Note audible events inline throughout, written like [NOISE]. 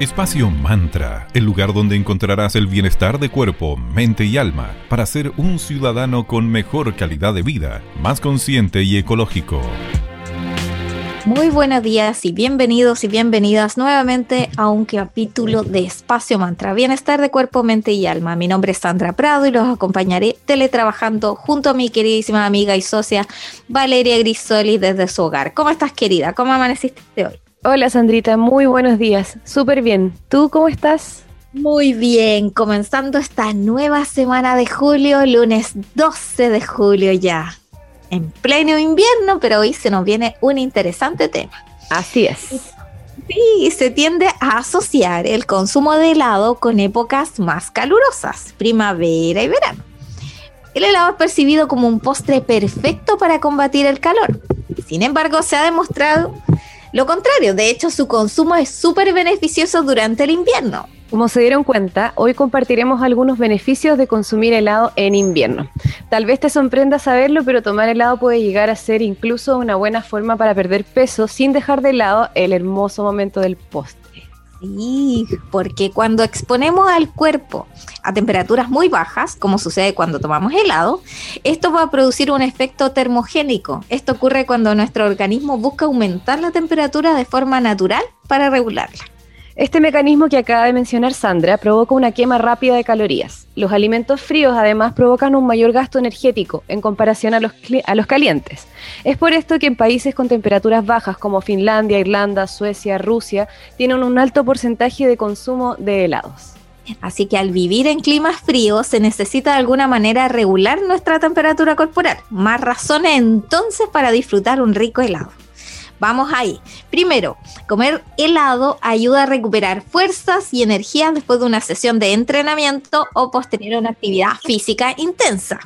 Espacio Mantra, el lugar donde encontrarás el bienestar de cuerpo, mente y alma para ser un ciudadano con mejor calidad de vida, más consciente y ecológico. Muy buenos días y bienvenidos y bienvenidas nuevamente a un capítulo de Espacio Mantra, Bienestar de Cuerpo, Mente y Alma. Mi nombre es Sandra Prado y los acompañaré teletrabajando junto a mi queridísima amiga y socia Valeria Grisoli desde su hogar. ¿Cómo estás querida? ¿Cómo amaneciste hoy? Hola Sandrita, muy buenos días. Súper bien. ¿Tú cómo estás? Muy bien, comenzando esta nueva semana de julio, lunes 12 de julio ya. En pleno invierno, pero hoy se nos viene un interesante tema. Así es. Sí, se tiende a asociar el consumo de helado con épocas más calurosas, primavera y verano. El helado es percibido como un postre perfecto para combatir el calor. Sin embargo, se ha demostrado lo contrario, de hecho su consumo es súper beneficioso durante el invierno. Como se dieron cuenta, hoy compartiremos algunos beneficios de consumir helado en invierno. Tal vez te sorprenda saberlo, pero tomar helado puede llegar a ser incluso una buena forma para perder peso sin dejar de lado el hermoso momento del postre. Sí, porque cuando exponemos al cuerpo a temperaturas muy bajas, como sucede cuando tomamos helado, esto va a producir un efecto termogénico. Esto ocurre cuando nuestro organismo busca aumentar la temperatura de forma natural para regularla. Este mecanismo que acaba de mencionar Sandra provoca una quema rápida de calorías. Los alimentos fríos además provocan un mayor gasto energético en comparación a los, a los calientes. Es por esto que en países con temperaturas bajas como Finlandia, Irlanda, Suecia, Rusia, tienen un alto porcentaje de consumo de helados. Así que al vivir en climas fríos se necesita de alguna manera regular nuestra temperatura corporal. Más razones entonces para disfrutar un rico helado. Vamos ahí. Primero, comer helado ayuda a recuperar fuerzas y energías después de una sesión de entrenamiento o posterior a una actividad física intensa.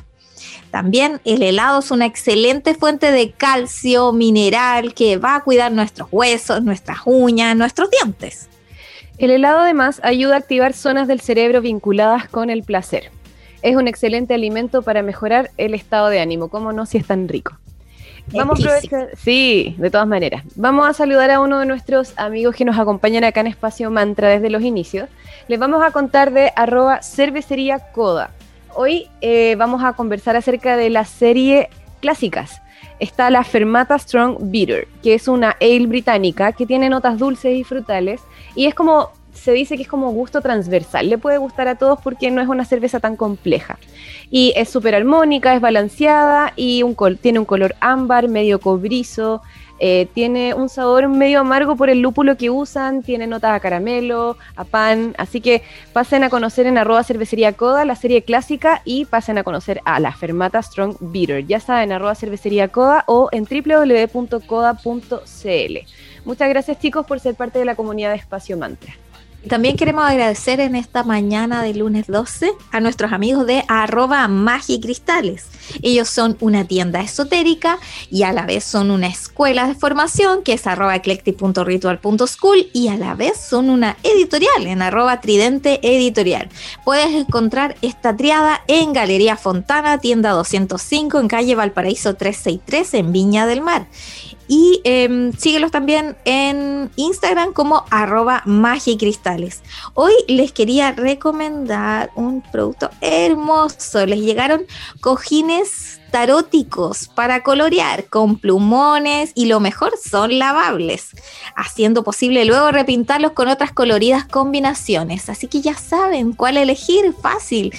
También el helado es una excelente fuente de calcio mineral que va a cuidar nuestros huesos, nuestras uñas, nuestros dientes. El helado además ayuda a activar zonas del cerebro vinculadas con el placer. Es un excelente alimento para mejorar el estado de ánimo, como no si es tan rico. Vamos a aprovechar, sí, de todas maneras. Vamos a saludar a uno de nuestros amigos que nos acompañan acá en Espacio Mantra desde los inicios. Les vamos a contar de arroba cervecería coda. Hoy eh, vamos a conversar acerca de la serie clásicas. Está la Fermata Strong Bitter, que es una ale británica que tiene notas dulces y frutales y es como se dice que es como gusto transversal. Le puede gustar a todos porque no es una cerveza tan compleja. Y es súper armónica, es balanceada y un tiene un color ámbar, medio cobrizo. Eh, tiene un sabor medio amargo por el lúpulo que usan, tiene notas a caramelo, a pan, así que pasen a conocer en arroba cervecería coda la serie clásica y pasen a conocer a la Fermata Strong Bitter, ya saben, arroba cervecería coda o en www.coda.cl. Muchas gracias chicos por ser parte de la comunidad de Espacio Mantra. También queremos agradecer en esta mañana de lunes 12 a nuestros amigos de arroba magicristales. Ellos son una tienda esotérica y a la vez son una escuela de formación que es arroba eclectic.ritual.school y a la vez son una editorial en arroba tridente editorial. Puedes encontrar esta triada en Galería Fontana, tienda 205 en calle Valparaíso 363 en Viña del Mar. Y eh, síguelos también en Instagram como arroba magicristales. Hoy les quería recomendar un producto hermoso. Les llegaron cojines taróticos para colorear con plumones y lo mejor son lavables, haciendo posible luego repintarlos con otras coloridas combinaciones. Así que ya saben cuál elegir, fácil.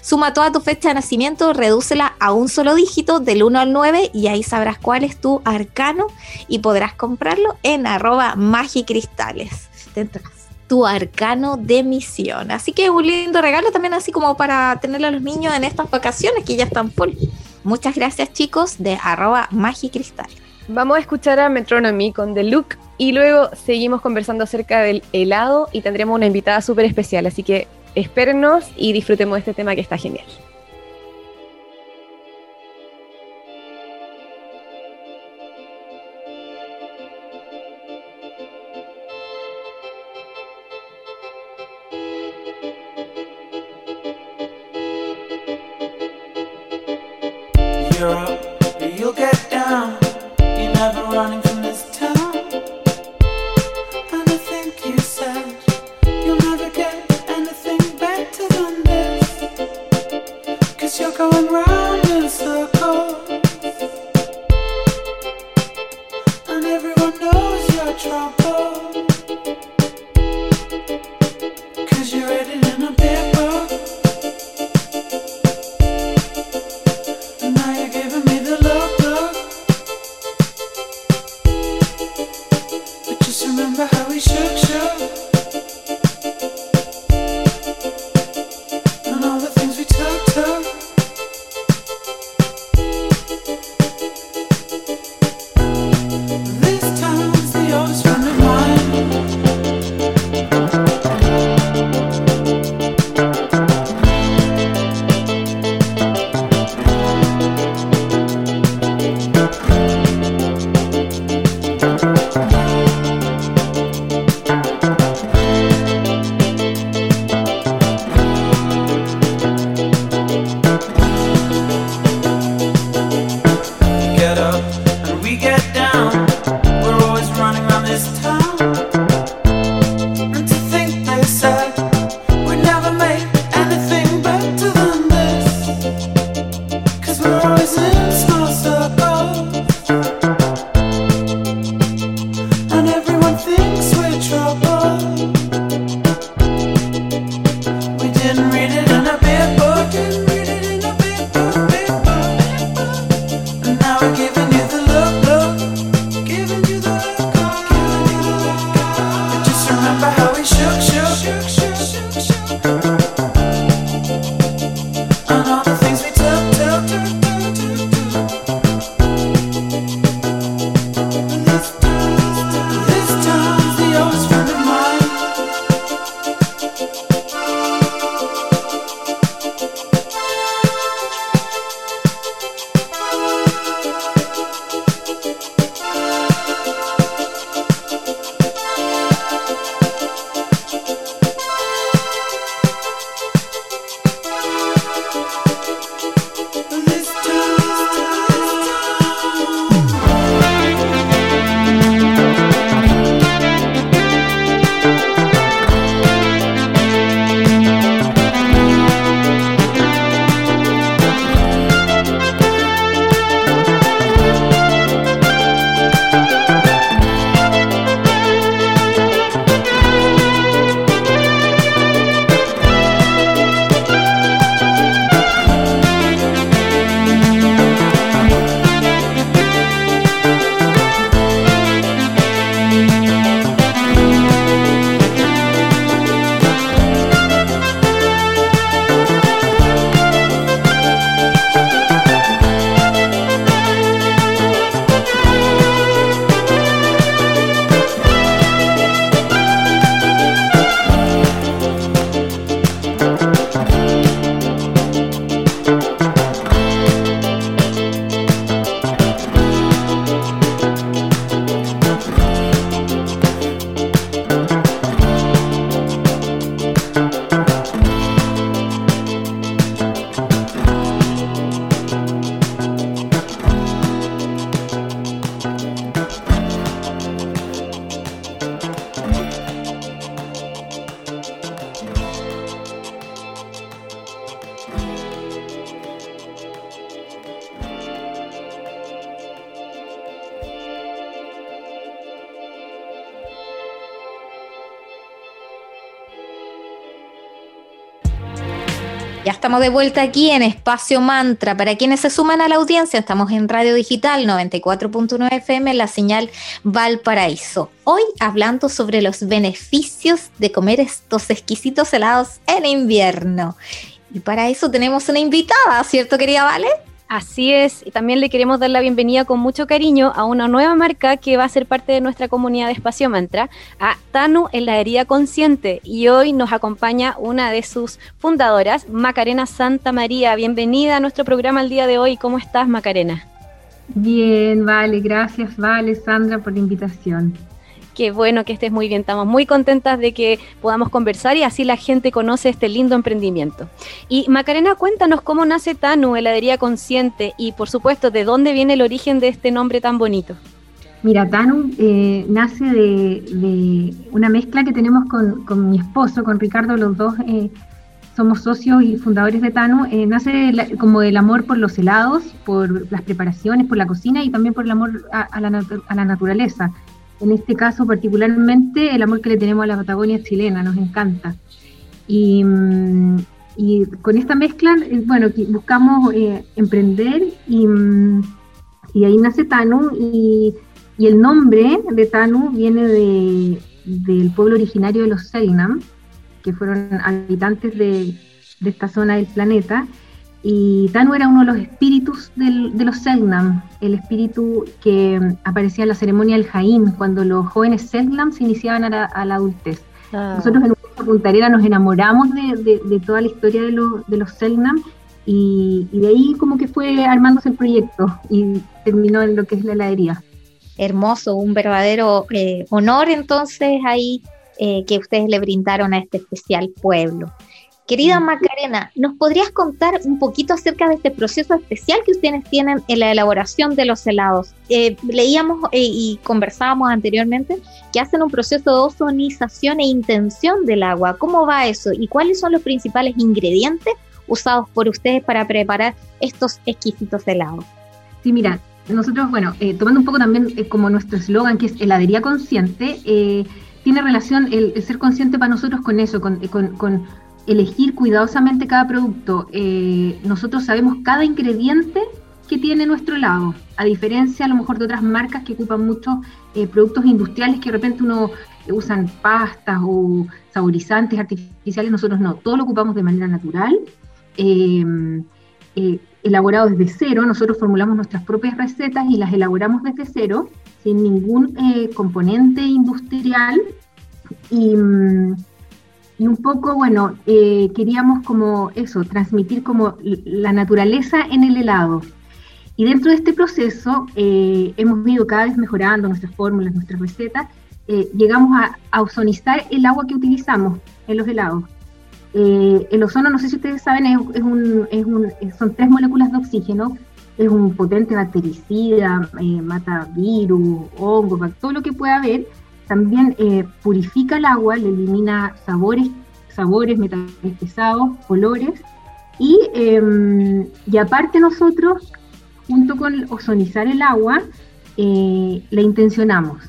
Suma toda tu fecha de nacimiento, redúcela a un solo dígito del 1 al 9 y ahí sabrás cuál es tu arcano y podrás comprarlo en arroba magicristales. Tendrás tu arcano de misión. Así que un lindo regalo también así como para tenerlo a los niños en estas vacaciones que ya están full. Muchas gracias chicos de arroba magicristal. Vamos a escuchar a Metronomy con The Look y luego seguimos conversando acerca del helado y tendremos una invitada súper especial, así que espérennos y disfrutemos de este tema que está genial. going round. De vuelta aquí en Espacio Mantra. Para quienes se suman a la audiencia, estamos en Radio Digital 94.9 FM, la señal Valparaíso. Hoy hablando sobre los beneficios de comer estos exquisitos helados en invierno. Y para eso tenemos una invitada, ¿cierto, querida Vale? Así es, y también le queremos dar la bienvenida con mucho cariño a una nueva marca que va a ser parte de nuestra comunidad de Espacio Mantra, a Tanu Heladería Consciente. Y hoy nos acompaña una de sus fundadoras, Macarena Santa María. Bienvenida a nuestro programa el día de hoy. ¿Cómo estás, Macarena? Bien, vale, gracias, vale, Sandra, por la invitación. Qué bueno que estés muy bien. Estamos muy contentas de que podamos conversar y así la gente conoce este lindo emprendimiento. Y Macarena, cuéntanos cómo nace Tanu, heladería consciente, y por supuesto, de dónde viene el origen de este nombre tan bonito. Mira, Tanu eh, nace de, una mezcla que tenemos con, mi esposo, con Ricardo, los dos eh, somos socios y fundadores de Tanu. Eh, nace como el amor por los helados, por las preparaciones, por la cocina y también por el amor a, la, a la naturaleza en este caso particularmente el amor que le tenemos a la Patagonia chilena, nos encanta. Y, mm, con esta mezcla, eh, bueno, buscamos eh, emprender y, mm, y, ahí nace Tanu y, y, el nombre de Tanu viene de, del pueblo originario de los Selnam, que fueron habitantes de, de esta zona del planeta y Tanu era uno de los espíritus de los Selnam, el espíritu que aparecía en la ceremonia del Jaín, cuando los jóvenes Selnam se iniciaban a la, adultez. Ah. Nosotros en nuestra puntarera nos enamoramos de, toda la historia de, de los Selnam y, de ahí como que fue armándose el proyecto y terminó en lo que es la heladería. Hermoso, un verdadero eh, honor entonces ahí eh, que ustedes le brindaron a este especial pueblo. Querida Macarena, ¿nos podrías contar un poquito acerca de este proceso especial que ustedes tienen en la elaboración de los helados? Eh, leíamos eh, y conversábamos anteriormente que hacen un proceso de ozonización e intención del agua. ¿Cómo va eso? ¿Y cuáles son los principales ingredientes usados por ustedes para preparar estos exquisitos helados? Sí, mira, nosotros, bueno, eh, tomando un poco también como nuestro eslogan, que es heladería consciente, tiene relación el, ser consciente para nosotros con eso, con elegir cuidadosamente cada producto. Eh, nosotros sabemos cada ingrediente que tiene nuestro helado, a diferencia a lo mejor de otras marcas que ocupan muchos eh, productos industriales que de repente uno eh, usan pastas o saborizantes artificiales, nosotros no, todo lo ocupamos de manera natural, elaborado desde cero, nosotros formulamos nuestras propias recetas y las elaboramos desde cero, sin ningún componente industrial y mm, y un poco, bueno, eh, queríamos como eso, transmitir como la naturaleza en el helado. Y dentro de este proceso eh, hemos ido cada vez mejorando nuestras fórmulas, nuestras recetas. Eh, llegamos a, ozonizar el agua que utilizamos en los helados. el ozono, no sé si ustedes saben, es, un, es un, son tres moléculas de oxígeno. Es un potente bactericida, mata virus, hongos, todo lo que pueda haber también eh, purifica el agua, le elimina sabores, sabores, metales pesados, colores. Y, em, y aparte nosotros, junto con ozonizar el agua, eh, la intencionamos.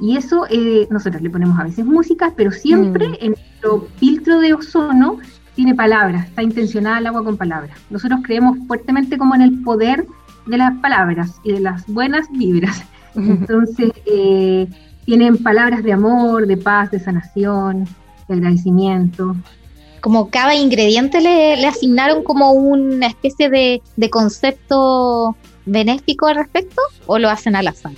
Y eso eh, nosotros le ponemos a veces música, pero siempre mm. en nuestro filtro de ozono tiene palabras, está intencionada el agua con palabras. Nosotros creemos fuertemente como en el poder de las palabras y de las buenas vibras. [LAUGHS] Entonces, tienen palabras de amor, de paz, de sanación, de agradecimiento. Como cada ingrediente le, asignaron como una especie de, concepto benéfico al respecto o lo hacen al azar?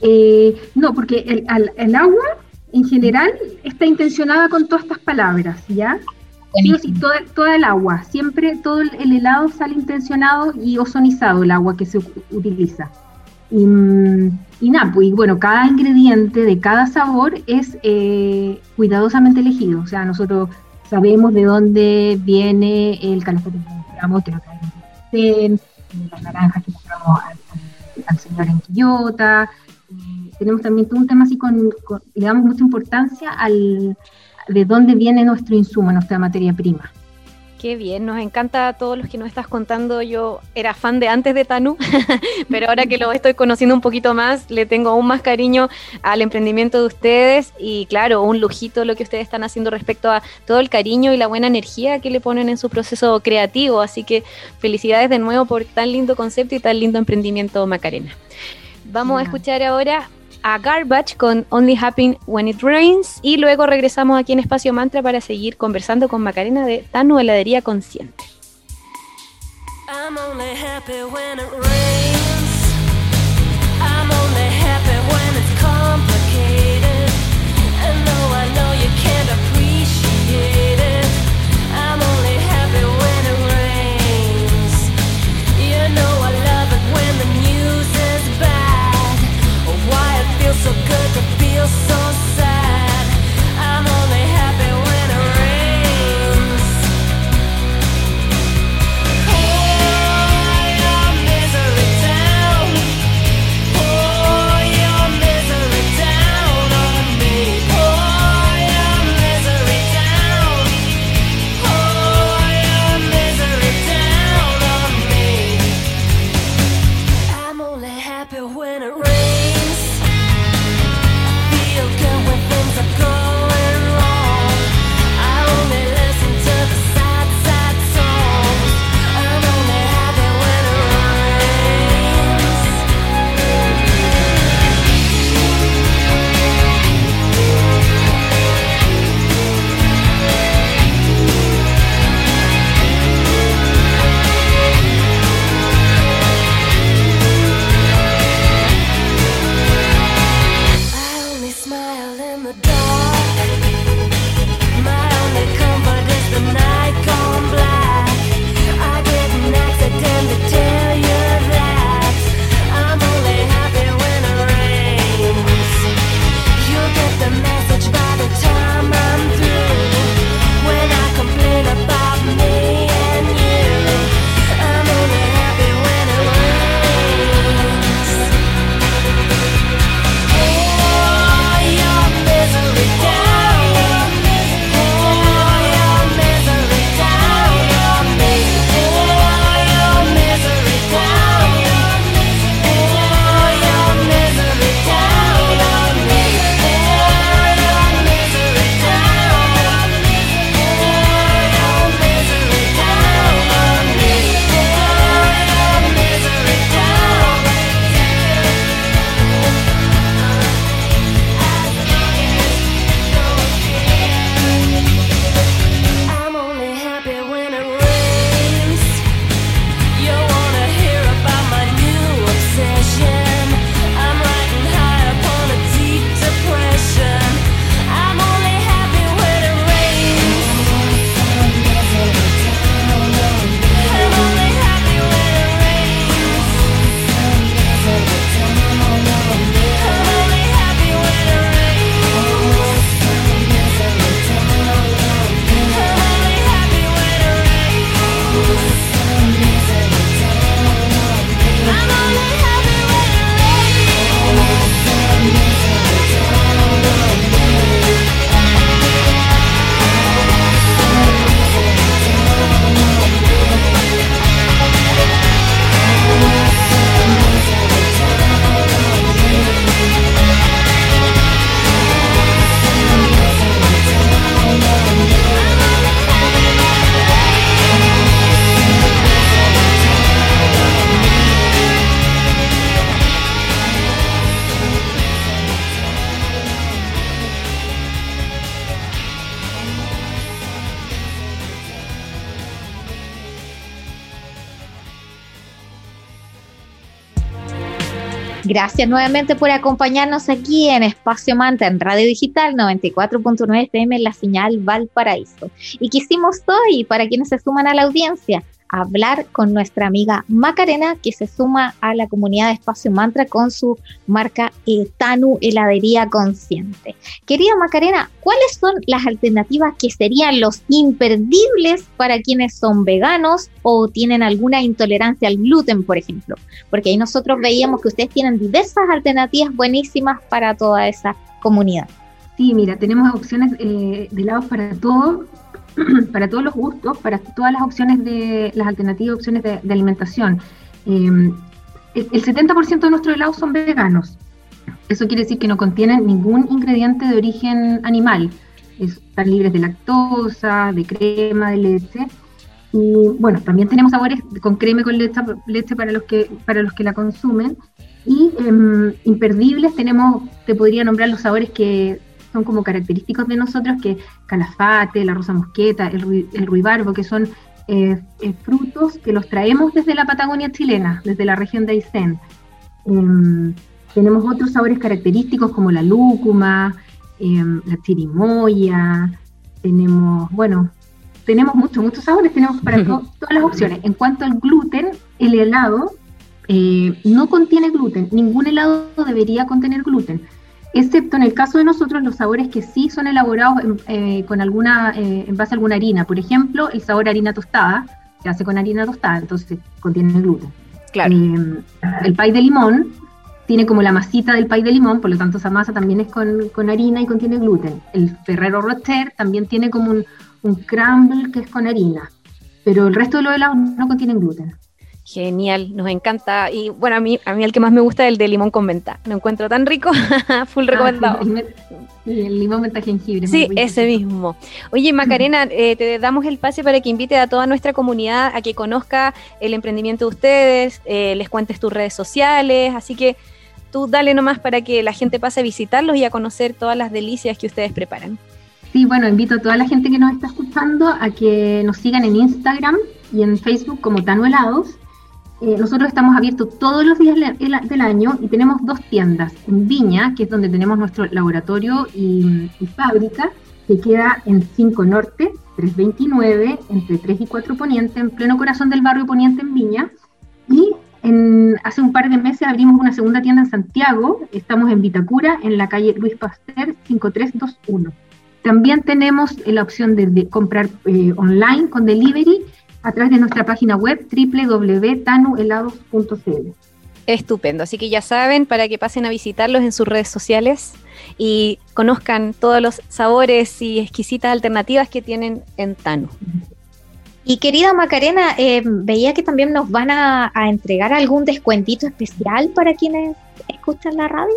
Eh, no, porque el, agua en general está intencionada con todas estas palabras, ¿ya? Sí sí, toda, el agua, siempre todo el helado sale intencionado y ozonizado el agua que se utiliza. Y, y nada, pues bueno, cada ingrediente de cada sabor es eh, cuidadosamente elegido. O sea, nosotros sabemos de dónde viene el calafate que compramos, que lo las naranjas que compramos al, señor en Quillota. Eh, tenemos también todo un tema así con, le damos mucha importancia al de dónde viene nuestro insumo, nuestra materia prima. Qué bien, nos encanta a todos los que nos estás contando. Yo era fan de antes de Tanu, [LAUGHS] pero ahora que lo estoy conociendo un poquito más, le tengo aún más cariño al emprendimiento de ustedes y claro, un lujito lo que ustedes están haciendo respecto a todo el cariño y la buena energía que le ponen en su proceso creativo. Así que felicidades de nuevo por tan lindo concepto y tan lindo emprendimiento Macarena. Vamos a escuchar ahora a Garbage con Only Happen When It Rains y luego regresamos aquí en Espacio Mantra para seguir conversando con Macarena de Tanu Heladería Consciente. Gracias nuevamente por acompañarnos aquí en Espacio Manta en Radio Digital 94.9 FM la señal Valparaíso. Y quisimos hoy, para quienes se suman a la audiencia, hablar con nuestra amiga Macarena, que se suma a la comunidad de Espacio Mantra con su marca eh, Tanu Heladería Consciente. Querida Macarena, ¿cuáles son las alternativas que serían los imperdibles para quienes son veganos o tienen alguna intolerancia al gluten, por ejemplo? Porque ahí nosotros veíamos que ustedes tienen diversas alternativas buenísimas para toda esa comunidad. Sí, mira, tenemos opciones eh, de helados para todo, [CLEARS THROAT] para todos los gustos, para todas las opciones de las alternativas, opciones de, alimentación. Em, el, 70% de nuestros helados son veganos. Eso quiere decir que no contienen ningún ingrediente de origen animal. están libres de lactosa, de crema, de leche. Y bueno, también tenemos sabores con crema y con leche, leche para los que para los que la consumen. Y em, imperdibles tenemos, te podría nombrar los sabores que son como característicos de nosotros, que calafate, la rosa mosqueta, el, el ruibarbo, que son eh, eh, frutos que los traemos desde la Patagonia chilena, desde la región de Aysén. Em, tenemos otros sabores característicos como la lúcuma, em, la chirimoya, tenemos, bueno, tenemos muchos, muchos sabores, tenemos para [LAUGHS] todas las opciones. En cuanto al gluten, el helado eh, no contiene gluten, ningún helado debería contener gluten excepto en el caso de nosotros los sabores que sí son elaborados en, eh, con alguna, eh, en base a alguna harina. Por ejemplo, el sabor harina tostada se hace con harina tostada, entonces contiene gluten. Claro. Eh, el pay de limón tiene como la masita del pay de limón, por lo tanto esa masa también es con, harina y contiene gluten. El Ferrero Rocher también tiene como un, un crumble que es con harina, pero el resto de los helados no contienen gluten. Genial, nos encanta. Y bueno, a mí, a mí el que más me gusta es el de limón con menta. Lo encuentro tan rico, [LAUGHS] full ah, recomendado. el, limón menta jengibre. Sí, ese mismo. Oye, Macarena, [LAUGHS] eh, te damos el pase para que invite a toda nuestra comunidad a que conozca el emprendimiento de ustedes, eh, les cuentes tus redes sociales, así que tú dale nomás para que la gente pase a visitarlos y a conocer todas las delicias que ustedes preparan. Sí, bueno, invito a toda la gente que nos está escuchando a que nos sigan en Instagram y en Facebook como Tano Helados eh, nosotros estamos abiertos todos los días del año y tenemos dos tiendas. En Viña, que es donde tenemos nuestro laboratorio y, fábrica, que queda en 5 Norte, 329, entre 3 y 4 Poniente, en pleno corazón del barrio Poniente en Viña. Y en, hace un par de meses abrimos una segunda tienda en Santiago, estamos en Vitacura, en la calle Luis Pasteur 5321. También tenemos la opción de, comprar eh, online con delivery a través de nuestra página web www.tanuhelados.cl. Estupendo, así que ya saben, para que pasen a visitarlos en sus redes sociales y conozcan todos los sabores y exquisitas alternativas que tienen en Tanu. Y querida Macarena, eh, veía que también nos van a, entregar algún descuentito especial para quienes escuchan la radio.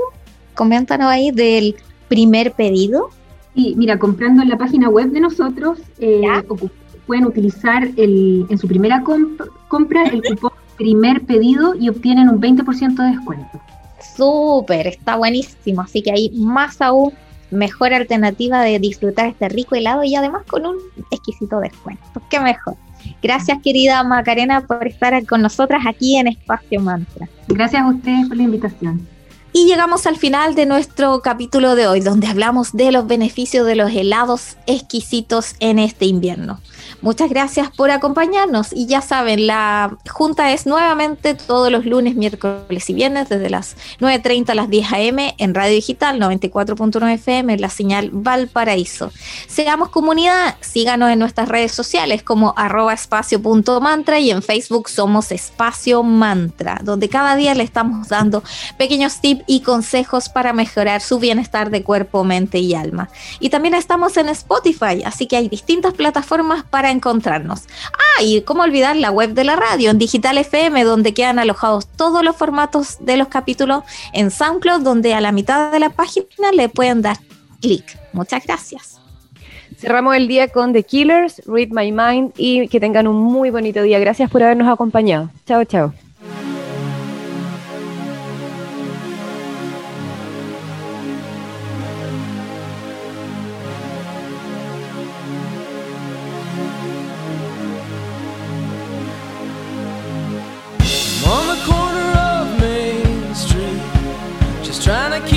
Coméntanos ahí del primer pedido. Sí, mira, comprando en la página web de nosotros, eh, pueden utilizar el, en su primera compra el cupón [LAUGHS] primer pedido y obtienen un 20% de descuento. Súper, está buenísimo. Así que hay más aún mejor alternativa de disfrutar este rico helado y además con un exquisito descuento. Qué mejor. Gracias querida Macarena por estar con nosotras aquí en Espacio Mantra. Gracias a ustedes por la invitación. Y llegamos al final de nuestro capítulo de hoy, donde hablamos de los beneficios de los helados exquisitos en este invierno. Muchas gracias por acompañarnos y ya saben, la junta es nuevamente todos los lunes, miércoles y viernes desde las 9.30 a las 10 a.m. en Radio Digital 94.9 FM en la señal Valparaíso. Seamos comunidad, síganos en nuestras redes sociales como arroba espacio.mantra y en Facebook somos Espacio Mantra, donde cada día le estamos dando pequeños tips y consejos para mejorar su bienestar de cuerpo, mente y alma. Y también estamos en Spotify, así que hay distintas plataformas para encontrarnos. Ah, y cómo olvidar la web de la radio en Digital FM, donde quedan alojados todos los formatos de los capítulos en SoundCloud, donde a la mitad de la página le pueden dar clic. Muchas gracias. Cerramos el día con The Killers, Read My Mind y que tengan un muy bonito día. Gracias por habernos acompañado. Chao, chao.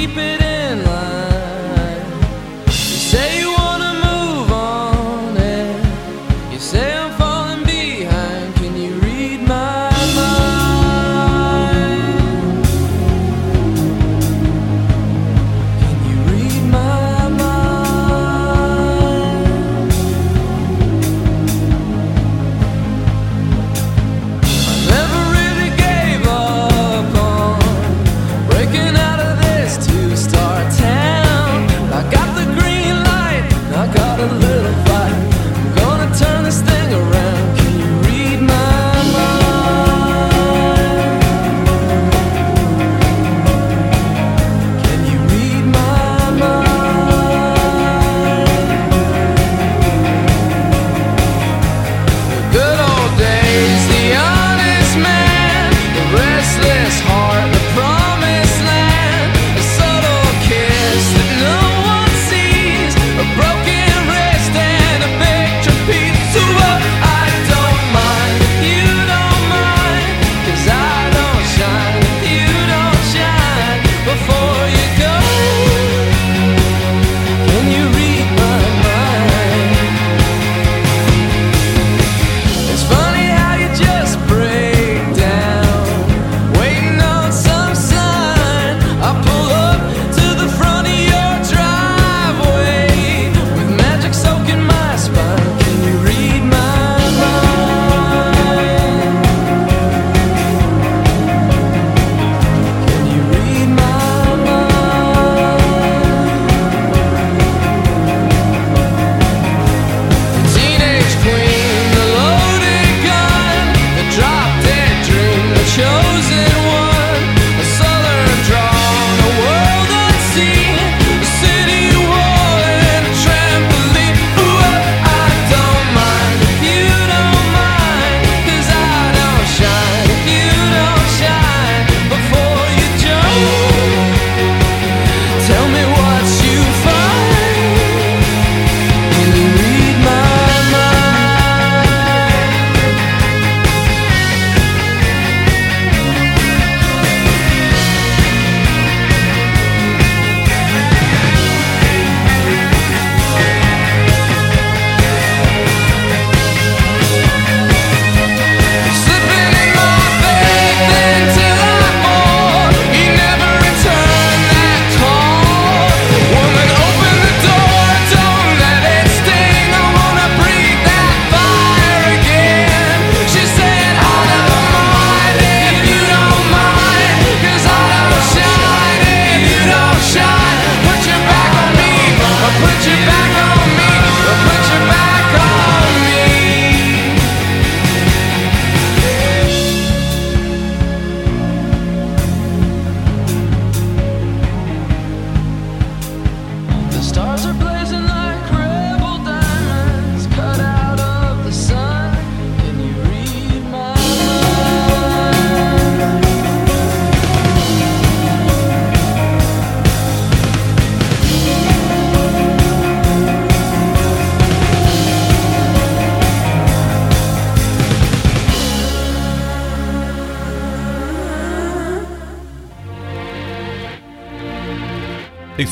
To stop.